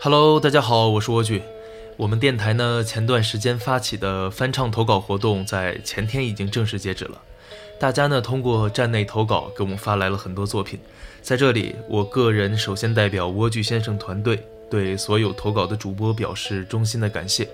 Hello，大家好，我是蜗苣。我们电台呢，前段时间发起的翻唱投稿活动，在前天已经正式截止了。大家呢，通过站内投稿给我们发来了很多作品。在这里，我个人首先代表蜗苣先生团队，对所有投稿的主播表示衷心的感谢。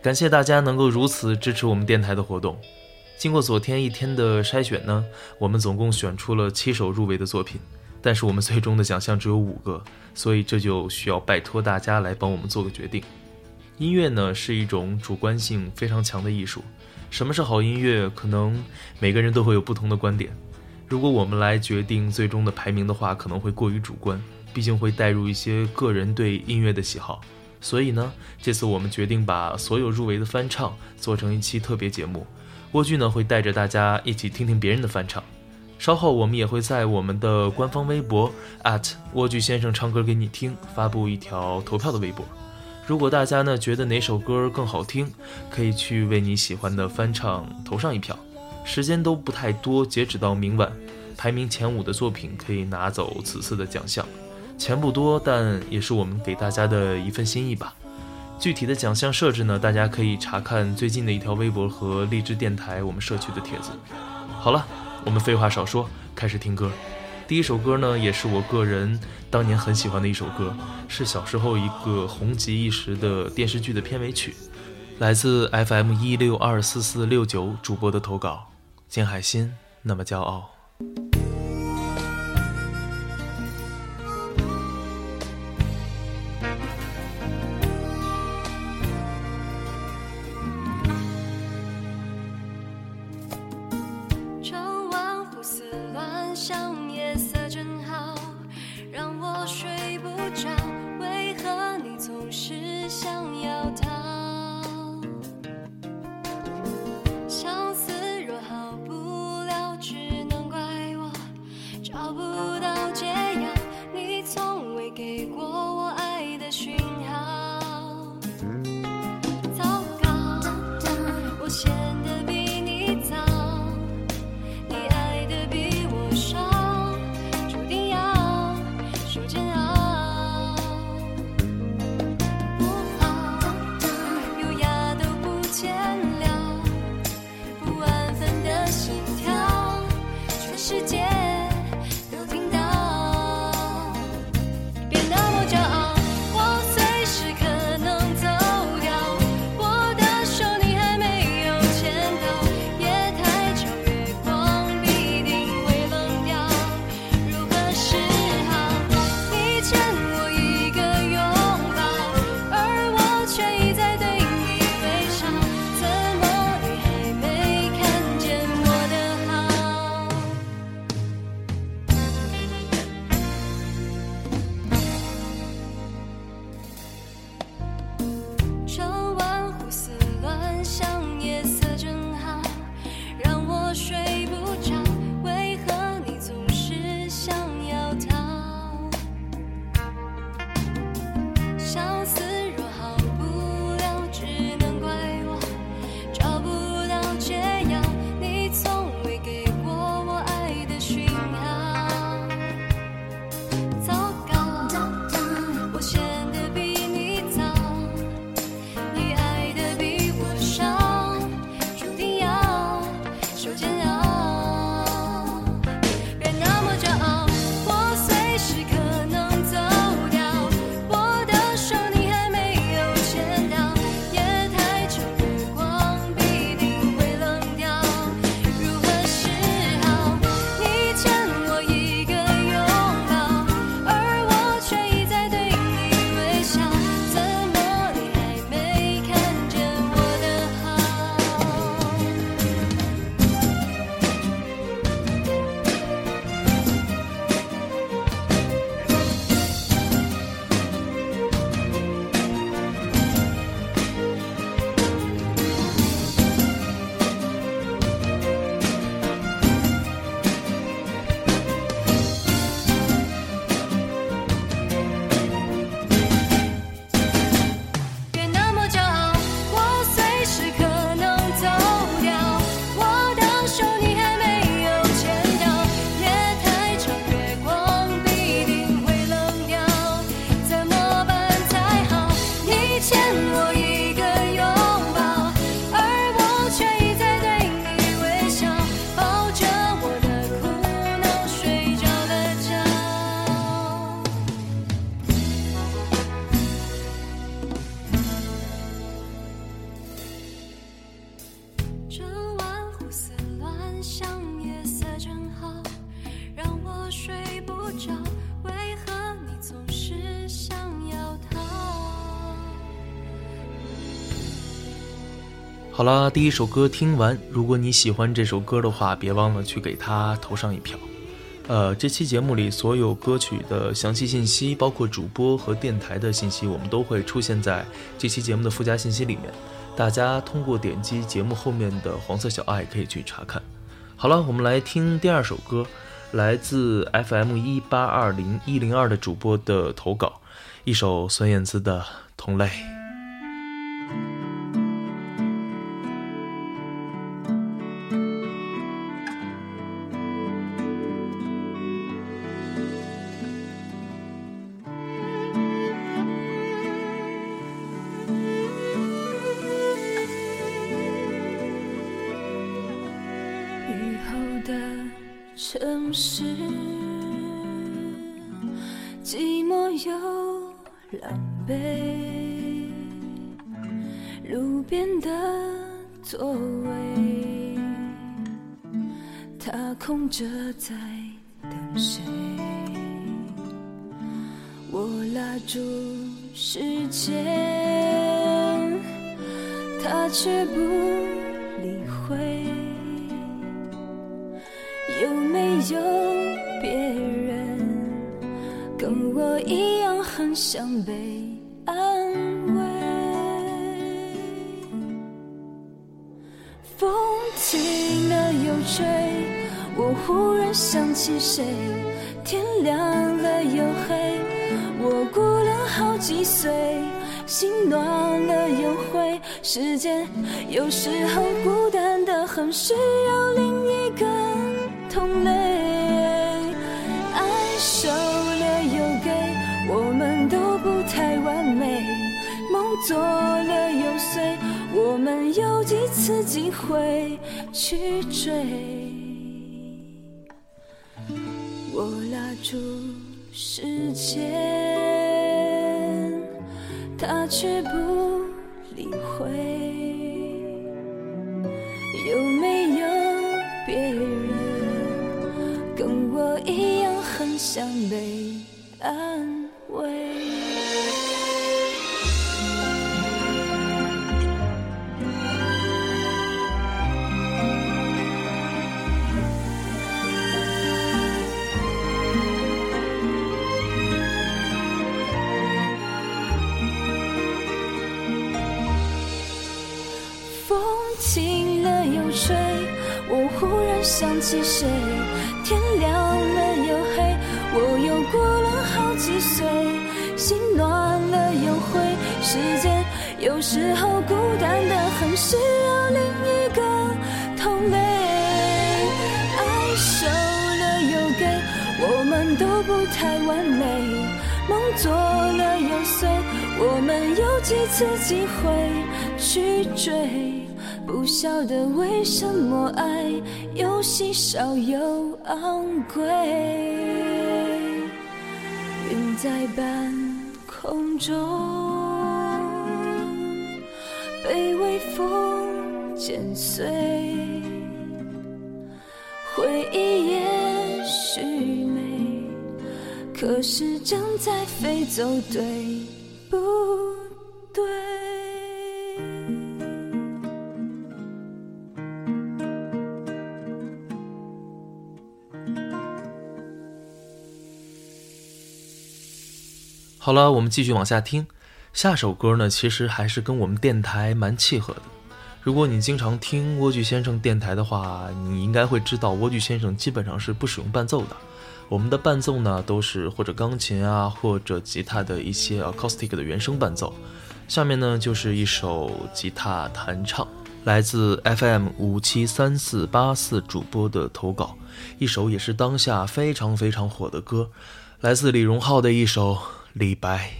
感谢大家能够如此支持我们电台的活动。经过昨天一天的筛选呢，我们总共选出了七首入围的作品。但是我们最终的奖项只有五个，所以这就需要拜托大家来帮我们做个决定。音乐呢是一种主观性非常强的艺术，什么是好音乐，可能每个人都会有不同的观点。如果我们来决定最终的排名的话，可能会过于主观，毕竟会带入一些个人对音乐的喜好。所以呢，这次我们决定把所有入围的翻唱做成一期特别节目，蜗苣呢会带着大家一起听听别人的翻唱。稍后我们也会在我们的官方微博蜗苣先生唱歌给你听发布一条投票的微博。如果大家呢觉得哪首歌更好听，可以去为你喜欢的翻唱投上一票。时间都不太多，截止到明晚，排名前五的作品可以拿走此次的奖项。钱不多，但也是我们给大家的一份心意吧。具体的奖项设置呢，大家可以查看最近的一条微博和荔枝电台我们社区的帖子。好了。我们废话少说，开始听歌。第一首歌呢，也是我个人当年很喜欢的一首歌，是小时候一个红极一时的电视剧的片尾曲，来自 FM 一六二四四六九主播的投稿，金海心那么骄傲。世界潇洒好了，第一首歌听完，如果你喜欢这首歌的话，别忘了去给它投上一票。呃，这期节目里所有歌曲的详细信息，包括主播和电台的信息，我们都会出现在这期节目的附加信息里面。大家通过点击节目后面的黄色小爱可以去查看。好了，我们来听第二首歌，来自 FM 一八二零一零二的主播的投稿，一首孙燕姿的《同类》。是寂寞又狼狈路边的座位他空着在等谁？我拉住时间他却不想被安慰？风停了又吹。我忽然想起谁，天亮了又黑，我孤了好几岁，心暖了又灰。时间有时候孤单的很，需要另一个同类。做了又碎，我们有几次机会去追？我拉住时间，他却不理会。有没有别人跟我一样很想被安慰？我们有几次机会去追？不晓得为什么爱又稀少又昂贵，云在半空中，被微风剪碎，回忆也许美，可是正在飞走，对。不对？好了，我们继续往下听。下首歌呢，其实还是跟我们电台蛮契合的。如果你经常听蜗居先生电台的话，你应该会知道，蜗居先生基本上是不使用伴奏的。我们的伴奏呢，都是或者钢琴啊，或者吉他的一些 acoustic 的原声伴奏。下面呢，就是一首吉他弹唱，来自 FM 五七三四八四主播的投稿，一首也是当下非常非常火的歌，来自李荣浩的一首。李白。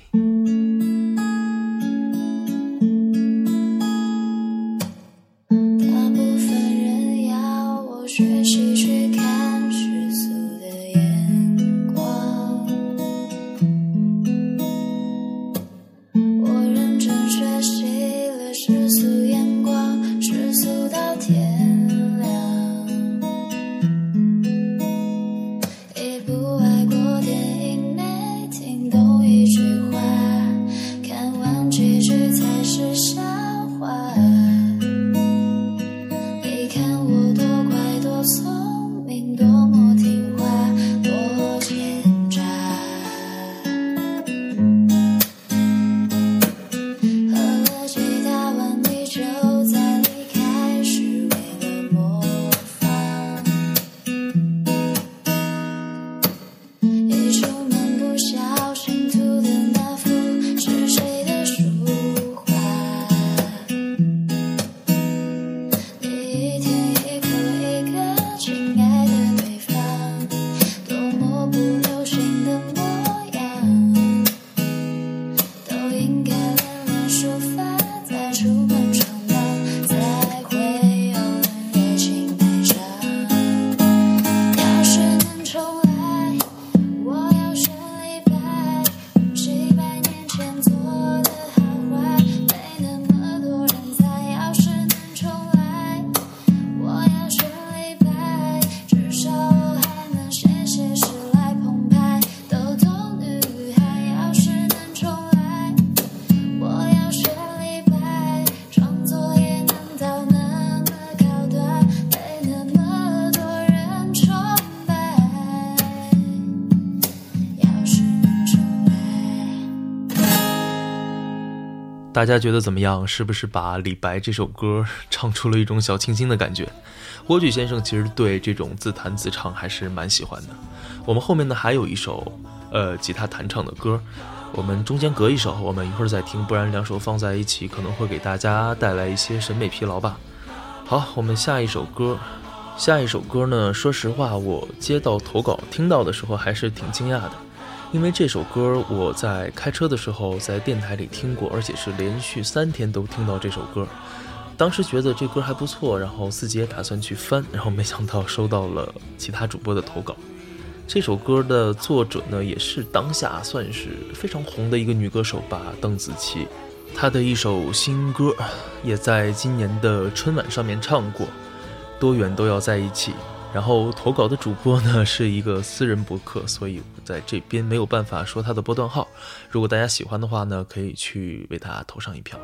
大家觉得怎么样？是不是把李白这首歌唱出了一种小清新的感觉？莴苣先生其实对这种自弹自唱还是蛮喜欢的。我们后面呢还有一首，呃，吉他弹唱的歌，我们中间隔一首，我们一会儿再听，不然两首放在一起可能会给大家带来一些审美疲劳吧。好，我们下一首歌，下一首歌呢，说实话，我接到投稿听到的时候还是挺惊讶的。因为这首歌我在开车的时候在电台里听过，而且是连续三天都听到这首歌。当时觉得这歌还不错，然后自己也打算去翻，然后没想到收到了其他主播的投稿。这首歌的作者呢，也是当下算是非常红的一个女歌手吧，邓紫棋。她的一首新歌也在今年的春晚上面唱过，《多远都要在一起》。然后投稿的主播呢是一个私人博客，所以在这边没有办法说他的波段号。如果大家喜欢的话呢，可以去为他投上一票。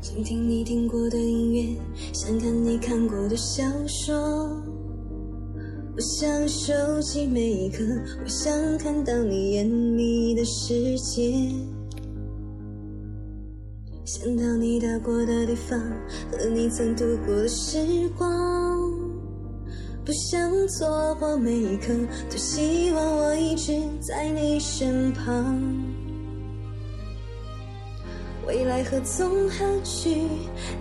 想听你听过的音乐，想看你看过的小说。我想收起每一刻，我想看到你眼里的世界，想到你到过的地方和你曾度过的时光，不想错过每一刻，多希望我一直在你身旁。未来何从何去？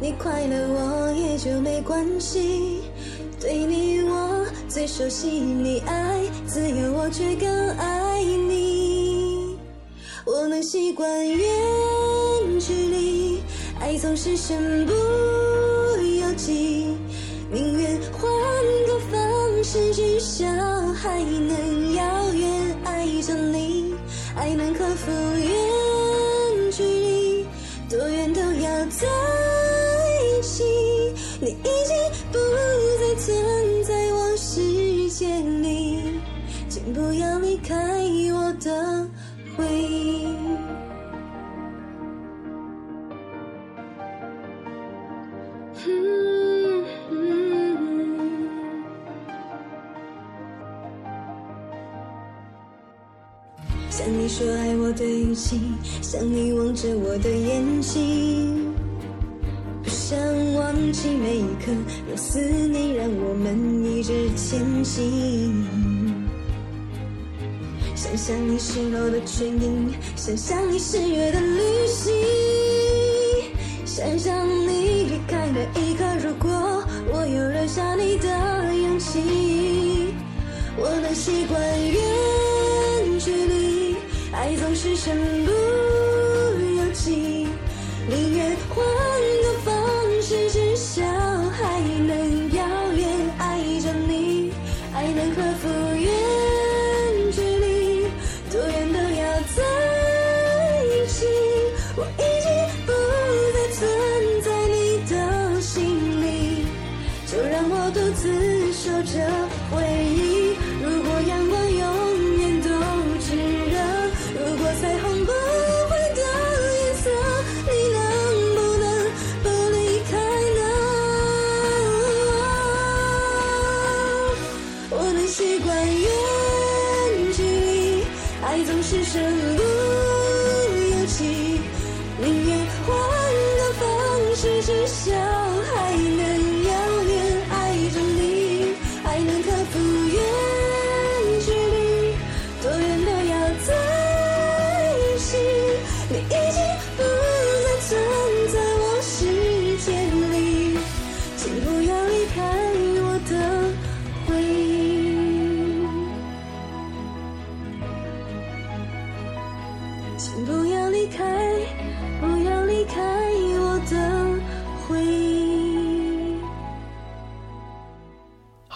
你快乐我也就没关系。对你我最熟悉，你爱自由，我却更爱你。我能习惯远距离，爱总是身不由己，宁愿换个方式，至少还能遥远爱着你，爱能克服远距离，多远都要在不要离开我的回忆。像你说爱我的语气，像你望着我的眼睛。不想忘记每一刻，用思念让我们一直前进。想象你失落的唇印，想象你失约的旅行，想象你离开的一刻，如果我有留下你的勇气，我能习惯远距离，爱总是身不由己，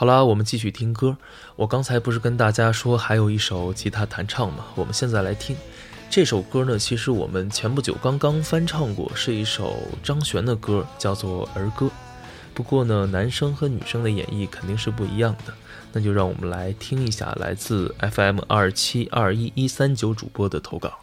好啦，我们继续听歌。我刚才不是跟大家说还有一首吉他弹唱吗？我们现在来听这首歌呢。其实我们前不久刚刚翻唱过，是一首张悬的歌，叫做《儿歌》。不过呢，男生和女生的演绎肯定是不一样的。那就让我们来听一下来自 FM 二七二一一三九主播的投稿。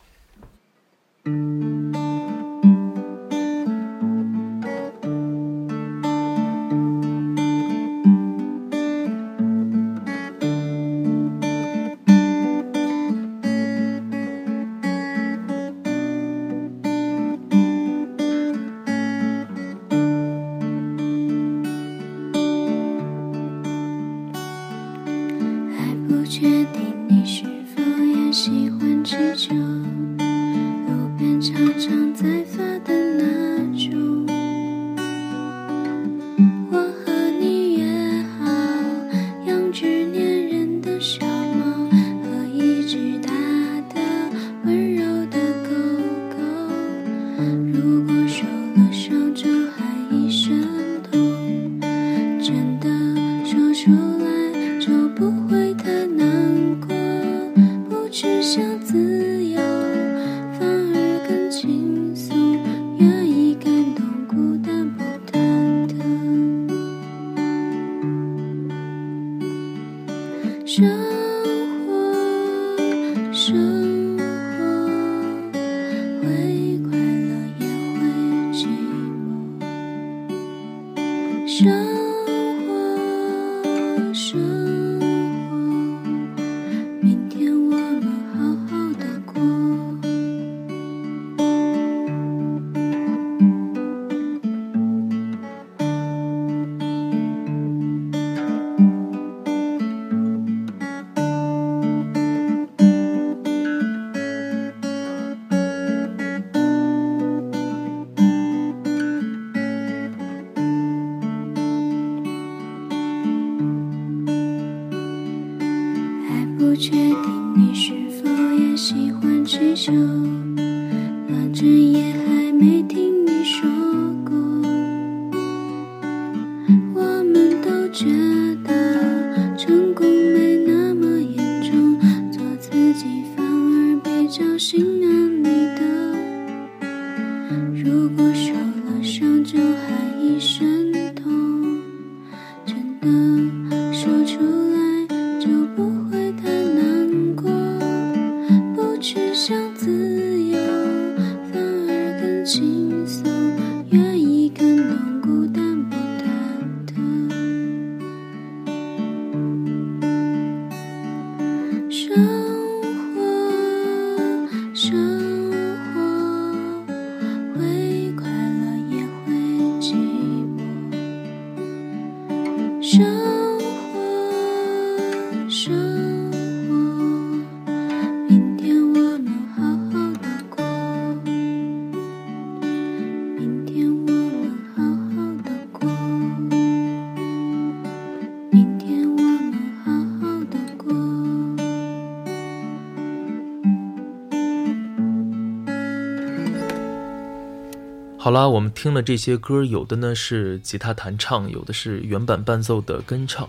好啦，我们听了这些歌，有的呢是吉他弹唱，有的是原版伴奏的跟唱。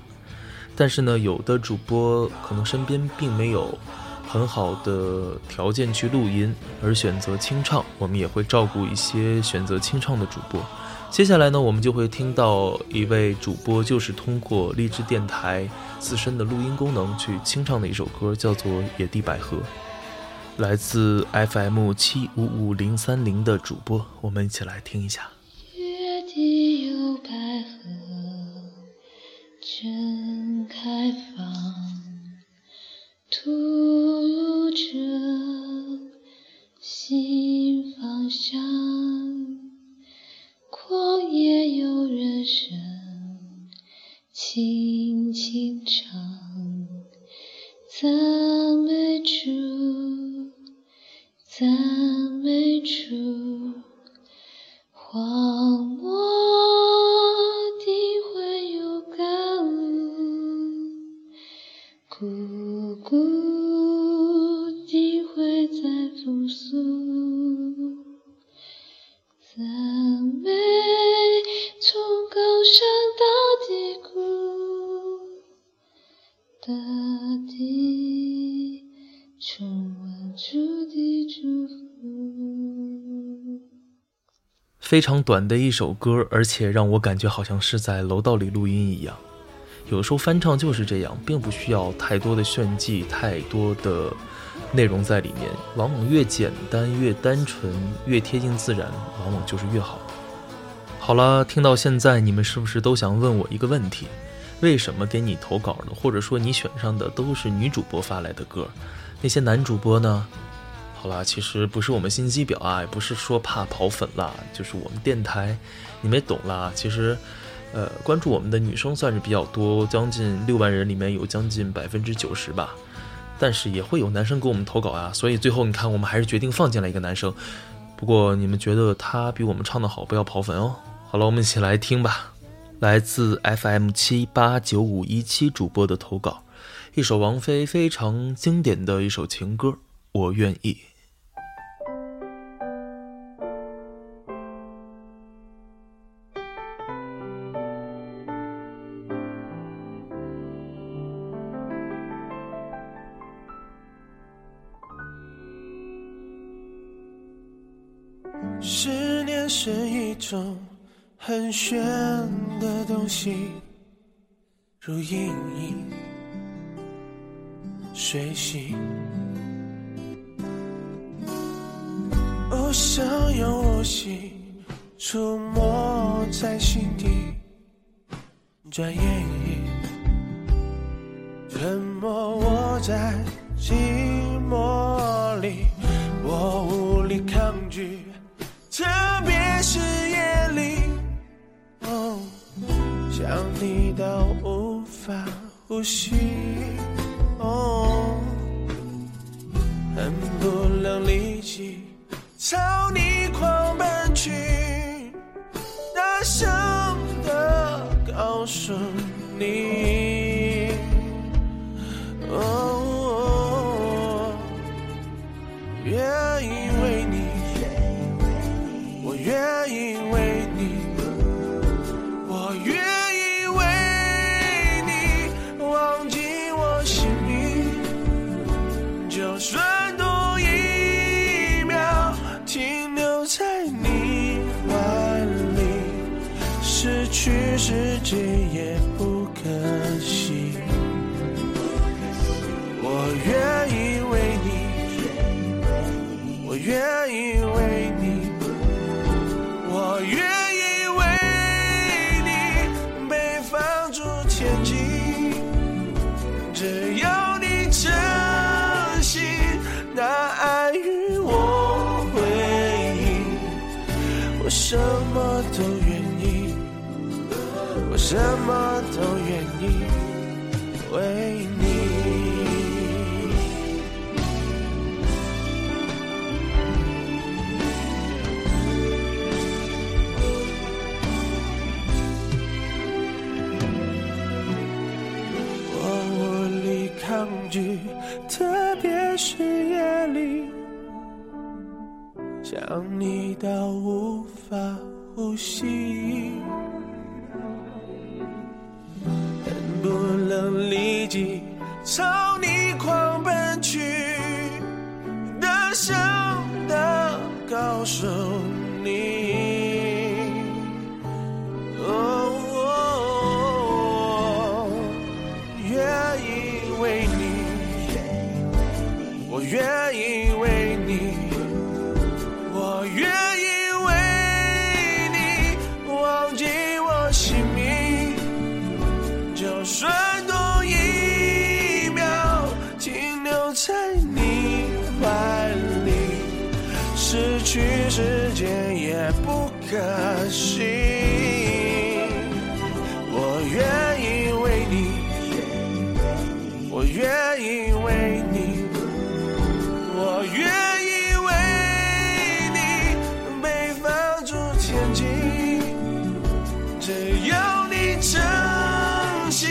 但是呢，有的主播可能身边并没有很好的条件去录音，而选择清唱。我们也会照顾一些选择清唱的主播。接下来呢，我们就会听到一位主播就是通过荔枝电台自身的录音功能去清唱的一首歌，叫做《野地百合》。来自 FM 七五五零三零的主播，我们一起来听一下。月底有百合正开放，吐露着新芳香。旷野有人声轻轻唱，赞美主。赞美主，荒漠定会有甘露，枯骨定会再复苏。赞美从高山到低谷，大地充满主的。非常短的一首歌，而且让我感觉好像是在楼道里录音一样。有时候翻唱就是这样，并不需要太多的炫技，太多的内容在里面。往往越简单、越单纯、越贴近自然，往往就是越好。好了，听到现在，你们是不是都想问我一个问题：为什么给你投稿的，或者说你选上的都是女主播发来的歌？那些男主播呢？好啦，其实不是我们心机婊啊，也不是说怕跑粉啦，就是我们电台，你们也懂啦。其实，呃，关注我们的女生算是比较多，将近六万人里面有将近百分之九十吧。但是也会有男生给我们投稿啊，所以最后你看，我们还是决定放进来一个男生。不过你们觉得他比我们唱的好，不要跑粉哦。好了，我们一起来听吧，来自 FM 七八九五一七主播的投稿，一首王菲非常经典的一首情歌，我愿意。思念是一种很玄的东西，如隐隐睡醒。我想用我心触摸在心底，转眼已沉默我在寂寞里，我无力抗拒，特别是夜里。想你到无法呼吸，说你。愿意为你，我愿意为你被放逐天际，只要你真心拿爱与我回应，我什么都愿意，我什么都想你到无法呼吸，恨不能立即朝你狂奔去，大声的告诉你。哦，愿意为你，我愿不可惜。我愿意为你，我愿意为你，我愿意为你被放逐天际，只要你真心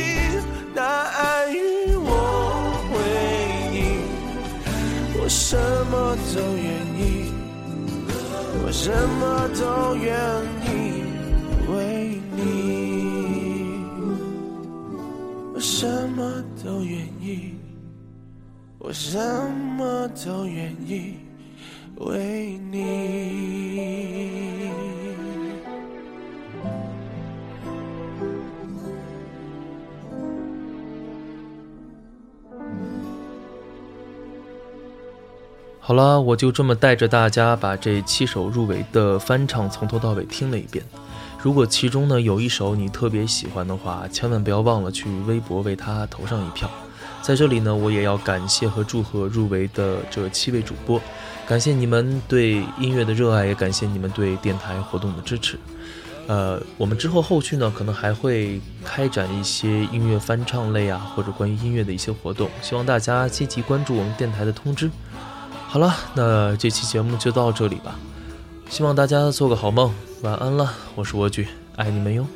拿爱与我回应，我什么都愿意，我什么都愿意为你。我什么都愿意，我什么都愿意为你。好了，我就这么带着大家把这七首入围的翻唱从头到尾听了一遍。如果其中呢有一首你特别喜欢的话，千万不要忘了去微博为他投上一票。在这里呢，我也要感谢和祝贺入围的这七位主播，感谢你们对音乐的热爱，也感谢你们对电台活动的支持。呃，我们之后后续呢，可能还会开展一些音乐翻唱类啊，或者关于音乐的一些活动，希望大家积极关注我们电台的通知。好了，那这期节目就到这里吧，希望大家做个好梦，晚安了，我是蜗苣，爱你们哟。